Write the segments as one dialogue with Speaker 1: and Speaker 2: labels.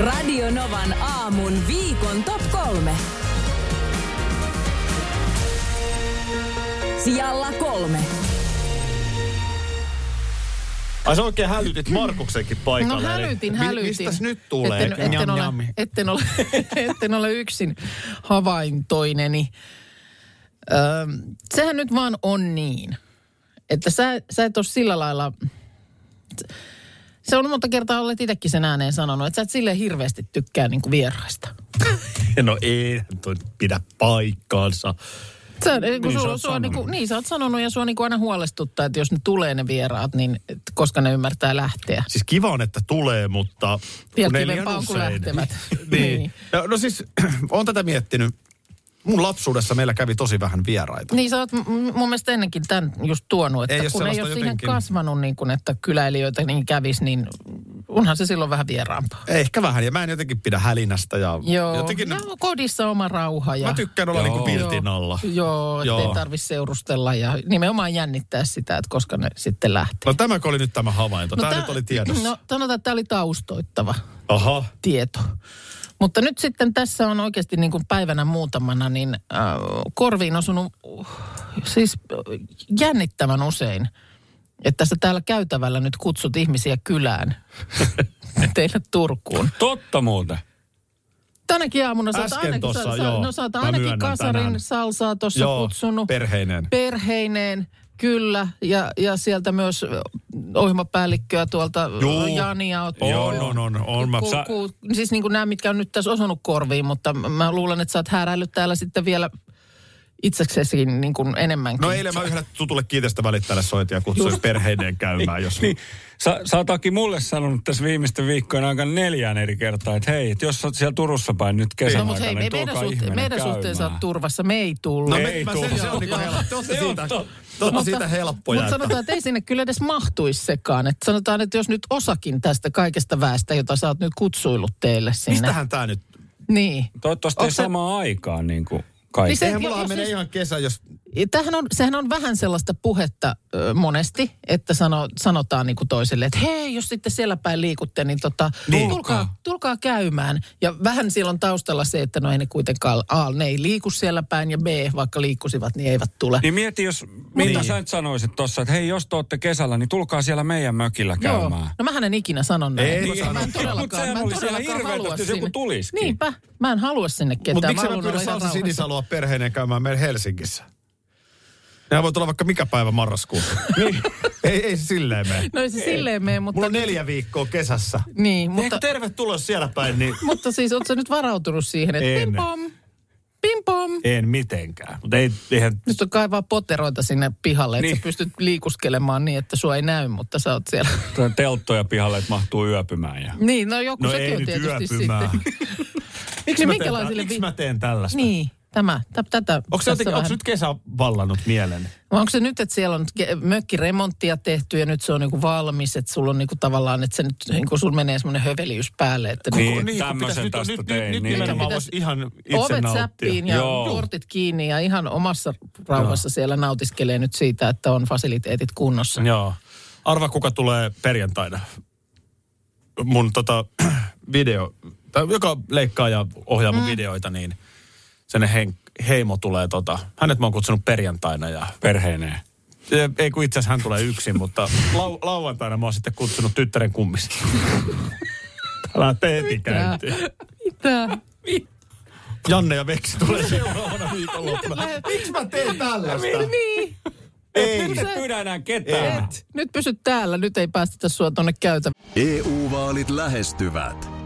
Speaker 1: Radio Novan aamun viikon top kolme. Sijalla kolme.
Speaker 2: Ai sä oikein hälytit Markuksenkin paikalle.
Speaker 3: No hälytin, hälytin.
Speaker 2: Mistäs nyt tulee?
Speaker 3: Etten, etten,
Speaker 2: Njam,
Speaker 3: ole,
Speaker 2: njammi.
Speaker 3: etten, ole, etten ole yksin havaintoineni. Öö, sehän nyt vaan on niin, että sä, sä et ole sillä lailla... Se on monta kertaa olet itsekin sen ääneen sanonut, että sä et silleen hirveästi tykkää niin kuin vieraista.
Speaker 2: No ei, toi pidä paikkaansa.
Speaker 3: Sä, niin,
Speaker 2: Niin sä
Speaker 3: sua, sua, niin, kuin, niin, sä oot sanonut ja sua niin kuin aina huolestuttaa, että jos ne tulee ne vieraat, niin et, koska ne ymmärtää lähteä.
Speaker 2: Siis kiva on, että tulee, mutta...
Speaker 3: Vielä
Speaker 2: kun ei
Speaker 3: kivempaa on, kun lähtevät.
Speaker 2: niin.
Speaker 3: Niin.
Speaker 2: No, no siis, on tätä miettinyt. Mun lapsuudessa meillä kävi tosi vähän vieraita.
Speaker 3: Niin sä oot mun mielestä ennenkin tämän just tuonut, että
Speaker 2: Ei oo
Speaker 3: kun ei ole siihen
Speaker 2: jotenkin-
Speaker 3: kasvanut niin kuin, että kyläilijöitä niin kävis, niin onhan se silloin vähän vieraampaa.
Speaker 2: Ehkä vähän, ja mä en jotenkin pidä hälinästä. Ja
Speaker 3: Joo,
Speaker 2: Jotenkin,
Speaker 3: ja kodissa oma rauha. Ja,
Speaker 2: Mä tykkään olla niinku piltin alla.
Speaker 3: Joo,
Speaker 2: Joo.
Speaker 3: ettei tarvitse seurustella ja nimenomaan jännittää sitä, että koska ne sitten lähtee.
Speaker 2: No tämäkö oli nyt tämä havainto? Tämä
Speaker 3: tää-
Speaker 2: nyt oli tiedossa.
Speaker 3: No sanotaan, että tämä oli taustoittava
Speaker 2: Aha.
Speaker 3: tieto. Mutta nyt sitten tässä on oikeasti niin kuin päivänä muutamana, niin äh, korviin osunut uh, siis äh, jännittävän usein, että sä täällä käytävällä nyt kutsut ihmisiä kylään teille Turkuun.
Speaker 4: Totta muuten.
Speaker 3: Tänäkin aamuna sä oot
Speaker 2: Äsken
Speaker 3: ainakin,
Speaker 2: tossa,
Speaker 3: sä,
Speaker 2: joo.
Speaker 3: no, sä oot ainakin kasarin
Speaker 2: tänään.
Speaker 3: salsaa tuossa kutsunut.
Speaker 2: perheineen.
Speaker 3: Perheineen, kyllä. Ja, ja sieltä myös ohjelmapäällikköä tuolta
Speaker 2: Juu.
Speaker 3: Jania. oot-
Speaker 2: On, on, on, on. Mä,
Speaker 3: Ku,
Speaker 4: Sä-
Speaker 3: ku, siis niin kuin nämä, mitkä on nyt tässä osunut korviin, mutta mä luulen, että sä oot hääräillyt täällä sitten vielä itseksesikin niin kuin enemmänkin.
Speaker 2: no eilen mä yhdelle tutulle kiitestä välittäjälle soitin ja kutsuin perheineen käymään. Jos...
Speaker 4: Niin, sä, sä oot Aki mulle sanonut tässä viimeisten viikkojen aikana neljään eri kertaa, että hei, että jos sä oot siellä Turussa päin nyt kesän
Speaker 3: No, mutta hei,
Speaker 4: aikana,
Speaker 3: me,
Speaker 4: niin
Speaker 3: meidän, suhte, meidän suhteen sä oot turvassa, me ei tullut.
Speaker 2: No
Speaker 4: Ei
Speaker 2: me, mä, se, se on
Speaker 3: Joo.
Speaker 2: helppo. Siitä, helppoja.
Speaker 3: Mutta sanotaan, että ei sinne kyllä edes mahtuisi sekaan. Että sanotaan, että jos nyt osakin tästä kaikesta väestä, jota sä oot nyt kutsuillut teille sinne.
Speaker 2: Mistähän tää nyt?
Speaker 3: Niin.
Speaker 4: Toivottavasti ei samaan aikaan niin kuin kaikki.
Speaker 3: Niin se-
Speaker 2: Eihän
Speaker 3: jo-
Speaker 2: mulla
Speaker 3: jos
Speaker 2: menee
Speaker 3: siis-
Speaker 2: ihan kesä, jos...
Speaker 3: Tämähän on, sehän on vähän sellaista puhetta ö, monesti, että sano, sanotaan niin kuin toiselle, että hei, jos sitten siellä päin liikutte, niin tota,
Speaker 2: Niin.
Speaker 3: tulkaa, tulkaa käymään. Ja vähän siellä on taustalla se, että no ei ne kuitenkaan, A, ne ei liiku siellä päin, ja B, vaikka liikkusivat, niin eivät tule.
Speaker 4: Niin mieti, jos, mitä sä nyt sanoisit tossa, että hei, jos te ootte kesällä, niin tulkaa siellä meidän mökillä käymään.
Speaker 3: No mähän en ikinä sano näin.
Speaker 2: Ei
Speaker 3: koska mä en todellakaan, mä en todellakaan halua
Speaker 4: jos joku
Speaker 3: sinne.
Speaker 4: tulisikin.
Speaker 3: Niinpä, mä en halua sinne ketään.
Speaker 2: Mutta miksi mä
Speaker 3: haluan
Speaker 2: pyydän Salsa. Sinisaloa perheineen käymään meillä Helsingissä? Nehän voi tulla vaikka mikä päivä marraskuussa. niin. ei, ei se silleen mene.
Speaker 3: No ei se silleen mene, mutta...
Speaker 2: Mulla on neljä viikkoa kesässä.
Speaker 3: Niin,
Speaker 2: Mutta...
Speaker 3: mutta,
Speaker 2: tervetuloa siellä päin, niin
Speaker 3: mutta siis ootko nyt varautunut siihen, että
Speaker 2: En.
Speaker 3: pim pom, pim pom.
Speaker 2: en mitenkään. Mutta ei, eihän...
Speaker 3: Nyt on kaivaa poteroita sinne pihalle, että
Speaker 4: Niin.
Speaker 3: sä pystyt liikuskelemaan niin, että sua ei näy, mutta sä oot siellä.
Speaker 4: Tuo Telttoja pihalle, että mahtuu yöpymään. Ja...
Speaker 3: niin, no joku
Speaker 2: No
Speaker 3: sekin
Speaker 2: ei
Speaker 3: on tietysti
Speaker 2: yöpymään.
Speaker 3: sitten.
Speaker 2: Miksi
Speaker 3: Niin
Speaker 2: mä, teen,
Speaker 3: minkälaisille
Speaker 2: miksi
Speaker 3: vi-
Speaker 2: mä teen tällaista?
Speaker 3: Niin, tämä, tä, tätä.
Speaker 2: Onko, se jotenkin, onko
Speaker 3: vähän-
Speaker 2: nyt kesä vallannut mielen?
Speaker 3: Vai Onko se nyt, että siellä on mökkiremonttia tehty ja nyt se on niinku valmis, että sulla on niinku tavallaan, että se nyt niinku sulla menee semmoinen höveliys päälle, että
Speaker 4: Niin,
Speaker 3: niinku
Speaker 2: kun
Speaker 4: tämmöisen
Speaker 2: pitäisi-
Speaker 4: tästä
Speaker 2: nyt,
Speaker 4: tein,
Speaker 2: Nyt, nyt
Speaker 4: niin.
Speaker 2: nimenomaan
Speaker 3: Pitäisi-
Speaker 2: voisi ihan itse
Speaker 3: ovet
Speaker 2: nauttia.
Speaker 3: säppiin ja
Speaker 4: Joo.
Speaker 3: portit kiinni ja ihan omassa rauhassa siellä nautiskelee nyt siitä, että on fasiliteetit kunnossa.
Speaker 2: Joo. Arva, kuka tulee perjantaina. Mun tota, video, tai joka leikkaa ja ohjaa mun mm. videoita, niin sen hen, heimo tulee tota, hänet mä oon kutsunut perjantaina ja
Speaker 4: Perheineen.
Speaker 2: Ei kun itse asiassa hän tulee yksin, mutta lau, lauantaina mä oon sitten kutsunut tyttären kummista. Älä heti käyntiin.
Speaker 3: Mitä?
Speaker 2: Janne ja Veksi tulee seuraavana viikonloppuna. Miksi mä teen tällaista?
Speaker 3: Niin.
Speaker 2: Ei.
Speaker 4: Enkä pyydä enää ketään.
Speaker 3: Nyt pysyt täällä, nyt ei päästetä sua tonne käytä.
Speaker 5: EU-vaalit lähestyvät.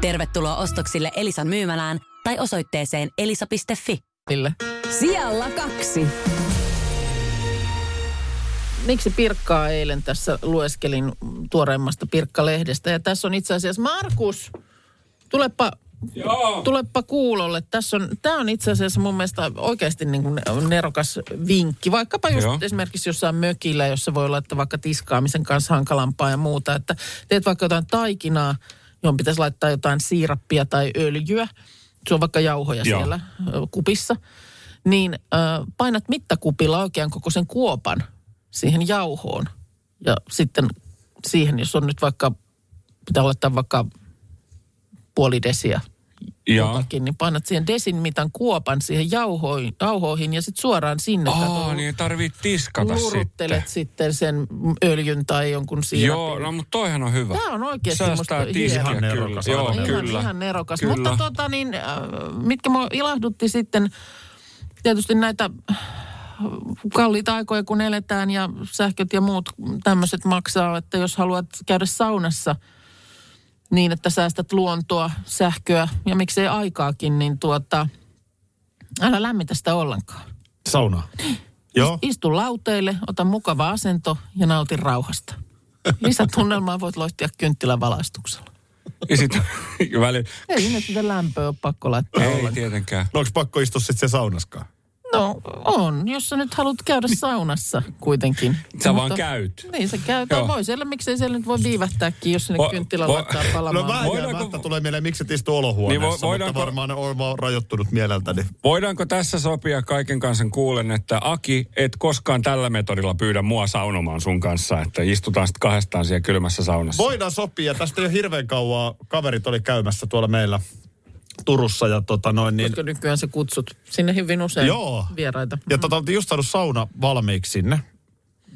Speaker 1: Tervetuloa ostoksille Elisan myymälään tai osoitteeseen elisa.fi.
Speaker 3: Ville.
Speaker 1: Sijalla kaksi.
Speaker 3: Miksi Pirkkaa eilen tässä lueskelin tuoreimmasta Pirkka-lehdestä. Ja tässä on itse asiassa Markus, tulepa,
Speaker 4: Joo.
Speaker 3: tulepa kuulolle. Tässä on, tämä on itse asiassa mun mielestä oikeasti niin kuin nerokas vinkki. Vaikkapa just
Speaker 4: Joo.
Speaker 3: esimerkiksi jossain mökillä, jossa voi olla, että vaikka tiskaamisen kanssa hankalampaa ja muuta. Että teet vaikka jotain taikinaa, johon pitäisi laittaa jotain siirappia tai öljyä. Se on vaikka jauhoja
Speaker 4: Joo.
Speaker 3: siellä kupissa. Niin äh, painat mittakupilla oikean koko sen kuopan siihen jauhoon. Ja sitten siihen, jos on nyt vaikka, pitää laittaa vaikka puoli desiä
Speaker 4: Joo.
Speaker 3: jotakin, niin painat siihen desin mitan kuopan siihen jauhoihin, jauhoihin ja sitten suoraan sinne.
Speaker 4: Aa,
Speaker 3: kato,
Speaker 4: niin tarvii tiskata sitten.
Speaker 3: sitten. sen öljyn tai jonkun siirapin.
Speaker 4: Joo, no mutta toihan on hyvä.
Speaker 3: Tämä on oikeasti
Speaker 4: Säästää
Speaker 3: musta
Speaker 4: tiskiä.
Speaker 2: Ihan nerokas,
Speaker 4: kyllä. Joo,
Speaker 3: ihan,
Speaker 4: kyllä.
Speaker 3: ihan nerokas.
Speaker 4: Kyllä.
Speaker 3: Mutta tota niin, äh, mitkä mua ilahdutti sitten, tietysti näitä kalliita aikoja kun eletään ja sähköt ja muut tämmöiset maksaa, että jos haluat käydä saunassa niin, että säästät luontoa, sähköä ja miksei aikaakin, niin tuota, älä lämmitä sitä ollenkaan.
Speaker 2: Saunaa. Joo.
Speaker 3: Istu lauteille, ota mukava asento ja nauti rauhasta. Lisätunnelmaa voit loihtia kynttilän valaistuksella.
Speaker 4: Ja sitten välillä,
Speaker 3: Ei sinne sitä lämpöä ole pakko laittaa
Speaker 4: ei
Speaker 3: ollenkaan.
Speaker 4: tietenkään.
Speaker 2: No onko pakko istua sitten siellä saunaskaan?
Speaker 3: No on, jos sä nyt haluat käydä saunassa kuitenkin.
Speaker 4: Sä vaan käyt.
Speaker 3: Niin se käy.
Speaker 4: Joo.
Speaker 3: Voi siellä, miksei siellä nyt voi viivähtääkin, jos sinne
Speaker 4: Vo-
Speaker 3: kynttilä
Speaker 4: vo-
Speaker 3: laittaa
Speaker 2: No
Speaker 3: palamaan.
Speaker 2: vähän
Speaker 4: Voidaanko-
Speaker 2: tulee mieleen, miksi et istu olohuoneessa,
Speaker 4: Niin vo-
Speaker 2: mutta
Speaker 4: voidaanko-
Speaker 2: varmaan on vaan rajoittunut mieleltäni.
Speaker 4: Voidaanko tässä sopia kaiken kansan kuulen, että Aki, et koskaan tällä metodilla pyydä mua saunomaan sun kanssa, että istutaan sitten kahdestaan siellä kylmässä saunassa.
Speaker 2: Voidaan sopia. Tästä jo hirveän kauan kaverit oli käymässä tuolla meillä Turussa ja tota noin niin...
Speaker 3: Koska nykyään sä kutsut sinne hyvin usein
Speaker 2: Joo.
Speaker 3: vieraita.
Speaker 2: Ja tota, oltiin just saanut sauna valmiiksi sinne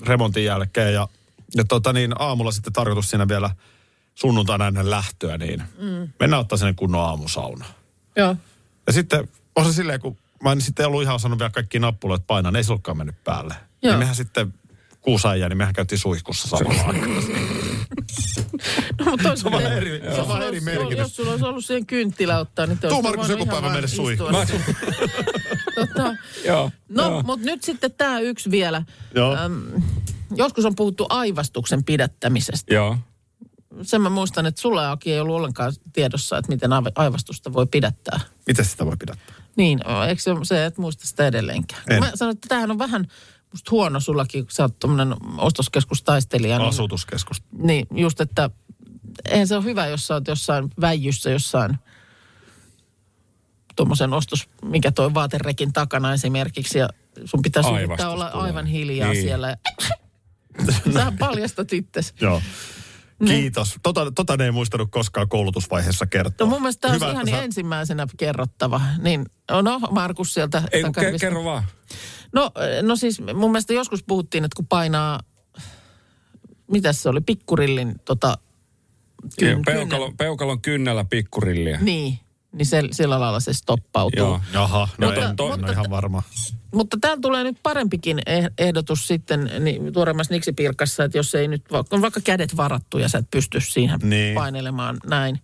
Speaker 2: remontin jälkeen ja, ja tota niin, aamulla sitten tarkoitus siinä vielä sunnuntaina ennen lähtöä, niin mm. mennään ottaa sinne kunnon aamusauna.
Speaker 3: Joo.
Speaker 2: Ja sitten on se silleen, kun mä en sitten ollut ihan osannut vielä kaikki nappuloita painaa, ne ei se mennyt päälle.
Speaker 3: Joo.
Speaker 2: Niin mehän sitten kuusi äijää, niin mehän käytiin suihkussa samalla aikaa.
Speaker 3: No, mutta
Speaker 2: Se on vähän eri- se on
Speaker 3: jos
Speaker 2: vähän
Speaker 3: sulla
Speaker 2: eri
Speaker 3: olisi-
Speaker 2: merkitys.
Speaker 3: Jos sulla olisi ollut siihen kynttilä ottaa, niin te
Speaker 2: Tuu,
Speaker 3: olisitte
Speaker 2: Markus,
Speaker 3: voinut
Speaker 2: joku
Speaker 3: ihan
Speaker 2: päivä suihkuun.
Speaker 3: siinä. tota,
Speaker 4: Joo.
Speaker 3: no,
Speaker 4: joo.
Speaker 3: mutta nyt sitten tämä yksi vielä.
Speaker 2: Joo.
Speaker 3: Äm, joskus on puhuttu aivastuksen pidättämisestä.
Speaker 4: Joo.
Speaker 3: Sen mä muistan, että sulla Aki ei ollut ollenkaan tiedossa, että miten aiv- aivastusta voi pidättää.
Speaker 2: Miten sitä voi pidättää?
Speaker 3: Niin, eikö se, se et muista sitä edelleenkään?
Speaker 2: En.
Speaker 3: Mä sanoin, että tämähän on vähän musta huono sullakin, kun sä oot ostoskeskustaistelija. Niin,
Speaker 2: Asutuskeskus.
Speaker 3: niin just, että eihän se ole hyvä, jos sä oot jossain väijyssä jossain tuommoisen ostos, mikä toi vaaterekin takana esimerkiksi, ja sun pitäisi yrittää olla
Speaker 4: tulee.
Speaker 3: aivan hiljaa
Speaker 4: Niin.
Speaker 3: siellä. Sähän paljastat itses.
Speaker 2: Joo. Kiitos. Tota, tota ne ei muistanut koskaan koulutusvaiheessa kertoa.
Speaker 3: No mun mielestä tämä olisi ihan
Speaker 2: sä-
Speaker 3: ensimmäisenä kerrottava. Niin, no Markus sieltä
Speaker 4: Ei, ke- kerro vaan.
Speaker 3: No, no siis mun mielestä joskus puhuttiin, että kun painaa, mitäs se oli, pikkurillin tota, kyn-
Speaker 4: Peukalon, peukalon kynnällä pikkurilliä.
Speaker 3: Niin, niin se, sillä lailla se stoppautuu.
Speaker 4: Joo.
Speaker 2: Jaha, no
Speaker 3: Mutta-
Speaker 2: en, to, en
Speaker 3: mutta-
Speaker 2: ole ihan varma.
Speaker 3: Mutta täällä tulee nyt parempikin eh- ehdotus sitten niin, tuoreemmassa Niksipirkassa, että jos ei nyt, on vaikka kädet varattu ja sä et pysty siihen
Speaker 2: Niin.
Speaker 3: painelemaan näin.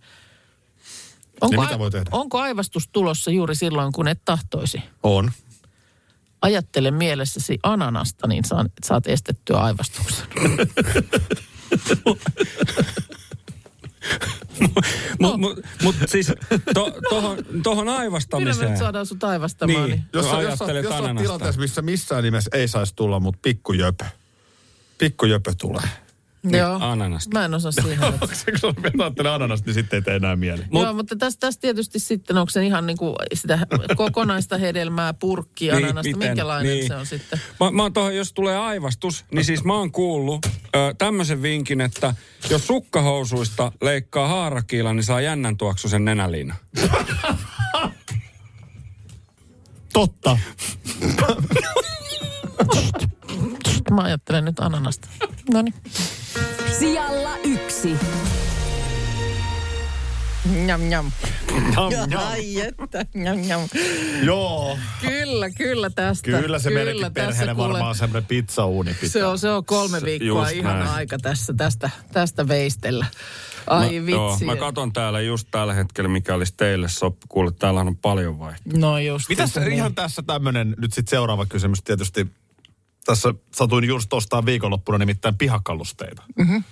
Speaker 3: Onko,
Speaker 2: mitä voi tehdä?
Speaker 3: onko aivastus tulossa juuri silloin, kun et tahtoisi?
Speaker 2: On.
Speaker 3: Ajattele mielessäsi ananasta, niin saat, saat estettyä aivastuksen.
Speaker 4: Mutta mut, mut siis to, tohon, tohon
Speaker 3: Millä me
Speaker 4: aivastamiseen.
Speaker 3: nyt saadaan sut aivastamaan?
Speaker 4: Niin.
Speaker 3: Niin.
Speaker 2: Jos,
Speaker 4: No,
Speaker 2: jos, jos, jos olet
Speaker 4: ananasta.
Speaker 2: tilanteessa, missä missään nimessä ei saisi tulla, mutta pikkujöpö. Pikkujöpö tulee.
Speaker 3: Joo.
Speaker 4: Ananasta.
Speaker 3: Mä en osaa siihen. että-
Speaker 2: Kun ajattelee ananasta, niin sitten ei tee enää mieli.
Speaker 3: Mut, Joo, mutta tässä, tässä tietysti sitten, onko se ihan niinku sitä kokonaista hedelmää, purkkia,
Speaker 4: Niin,
Speaker 3: ananasta,
Speaker 4: miten?
Speaker 3: minkälainen
Speaker 4: Niin.
Speaker 3: se on sitten?
Speaker 4: Mä, mä oon tohon, jos tulee aivastus, niin siis mä oon kuullut ö, tämmöisen vinkin, että jos sukkahousuista leikkaa haarakiila, niin saa jännän tuoksuisen nenäliina.
Speaker 2: Totta.
Speaker 3: Mä ajattelen nyt ananasta. No niin.
Speaker 1: Sijalla yksi.
Speaker 3: Njam, njam.
Speaker 2: Jam, jam.
Speaker 3: Ai että, njam, njam.
Speaker 2: Joo.
Speaker 3: Kyllä, kyllä tästä.
Speaker 2: Kyllä se meidänkin
Speaker 3: tässä
Speaker 2: perheelle
Speaker 3: kuule-
Speaker 2: varmaan semmoinen pizzauuni pitää.
Speaker 3: Se on, se on kolme viikkoa ihan
Speaker 4: näin.
Speaker 3: aika tässä, tästä, tästä veistellä. Ai
Speaker 4: mä, Joo,
Speaker 3: vitsi.
Speaker 4: mä katon täällä just tällä hetkellä, mikä olisi teille soppi. Kuule, täällä on paljon vaihtoehtoja.
Speaker 3: No just.
Speaker 2: Mitäs
Speaker 3: niin.
Speaker 2: ihan tässä tämmönen, nyt sitten seuraava kysymys tietysti. Tässä satuin just ostaa viikonloppuna nimittäin pihakalusteita. Mm-hmm.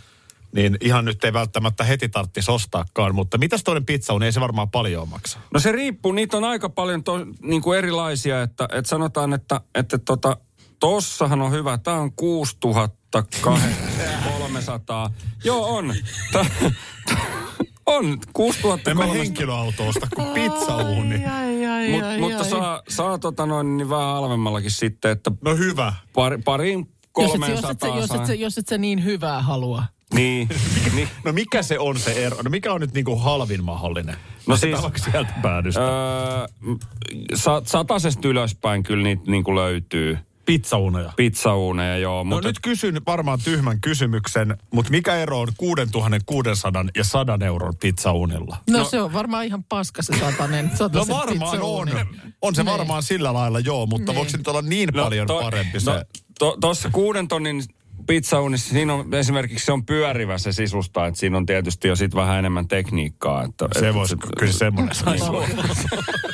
Speaker 2: Niin ihan nyt ei välttämättä heti tarvitsisi ostaakaan, mutta mitäs toinen pizza on? Ei se varmaan paljon maksa.
Speaker 4: No se riippuu, niitä on aika paljon to, niin kuin erilaisia, että, että sanotaan, että, että tota, tossahan on hyvä, tämä on 6300. Joo, on. Tää, on,
Speaker 2: En mä
Speaker 4: 6300.
Speaker 2: henkilöauto osta kuin pizzauuni.
Speaker 3: Ai, ai,
Speaker 4: Mut,
Speaker 3: ai,
Speaker 4: mutta
Speaker 3: ai.
Speaker 4: saa, saa tota noin, niin vähän halvemmallakin sitten, että
Speaker 2: No hyvä.
Speaker 4: pari, pariin
Speaker 3: Jos et, jos,
Speaker 4: 300
Speaker 3: et, jos, et, se, jos et se niin hyvää halua.
Speaker 4: Niin, niin.
Speaker 2: No mikä se on se ero? No mikä on nyt niinku halvin mahdollinen?
Speaker 4: No siis-
Speaker 2: sieltä päädystä.
Speaker 4: Öö, sa, satasesta ylöspäin kyllä niitä niin kuin löytyy.
Speaker 2: Pizzauuneja.
Speaker 4: Pizzauuneja, joo.
Speaker 2: No
Speaker 4: mutta
Speaker 2: nyt kysyn varmaan tyhmän kysymyksen, mutta mikä ero on 6600 ja 100 euron pizzaunilla?
Speaker 3: No, no se on varmaan ihan paska se satanen.
Speaker 2: No varmaan on. On se
Speaker 3: Niin.
Speaker 2: varmaan sillä lailla joo, mutta
Speaker 3: Niin.
Speaker 2: voiko se nyt olla niin paljon parempi se?
Speaker 4: No, to, tuossa kuuden tonnin pizzaunissa, siinä on esimerkiksi se on pyörivä se sisusta, että siinä on tietysti jo sit vähän enemmän tekniikkaa. Että,
Speaker 2: Se voisi, kyllä se semmoinen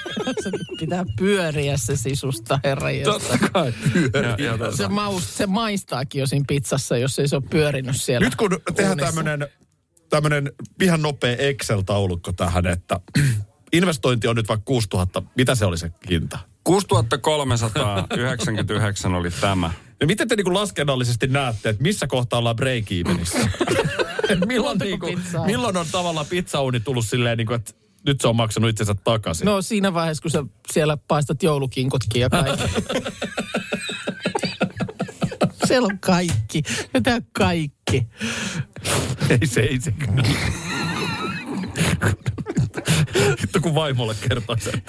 Speaker 3: pitää pyöriä se sisusta, herra
Speaker 4: Totta kai. Ja, ja,
Speaker 3: se, maus, se maistaakin jo siinä pizzassa, jos ei se ole pyörinyt siellä.
Speaker 2: Nyt kun tehdään tämmöinen tämmönen ihan nopea Excel-taulukko tähän, että investointi on nyt vaikka 6000, mitä se oli se hinta?
Speaker 4: 6399 oli tämä.
Speaker 2: Ja miten te niinku laskennallisesti näette, että missä kohtaa ollaan break-evenissä? Et milloin, niinku, milloin on tavallaan pizzauni tullut silleen, niinku, että nyt se on maksanut itsensä takaisin?
Speaker 3: No siinä vaiheessa, kun sä siellä paistat joulukinkotkin ja kaikki. siellä on kaikki. Mitä kaikki?
Speaker 2: Ei se, ei se kyllä. Hitto kun vaimolle kertoo sen.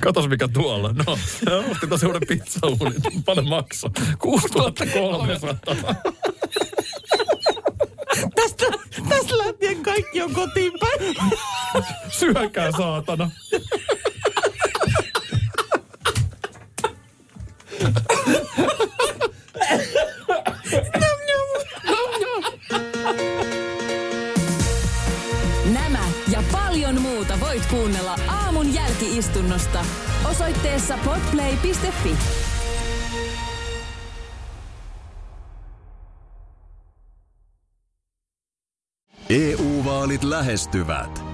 Speaker 2: Katos mikä tuolla. No, ostin taas uuden pizzauunin. Paljon maksaa. 6300.
Speaker 3: Tästä, tästä lähtien kaikki on kotiin päin.
Speaker 2: Syökää saatana.
Speaker 1: Nämä ja paljon muuta voit kuunnella aamun jälkiistunnosta osoitteessa podplay.fi.
Speaker 5: EU-vaalit lähestyvät.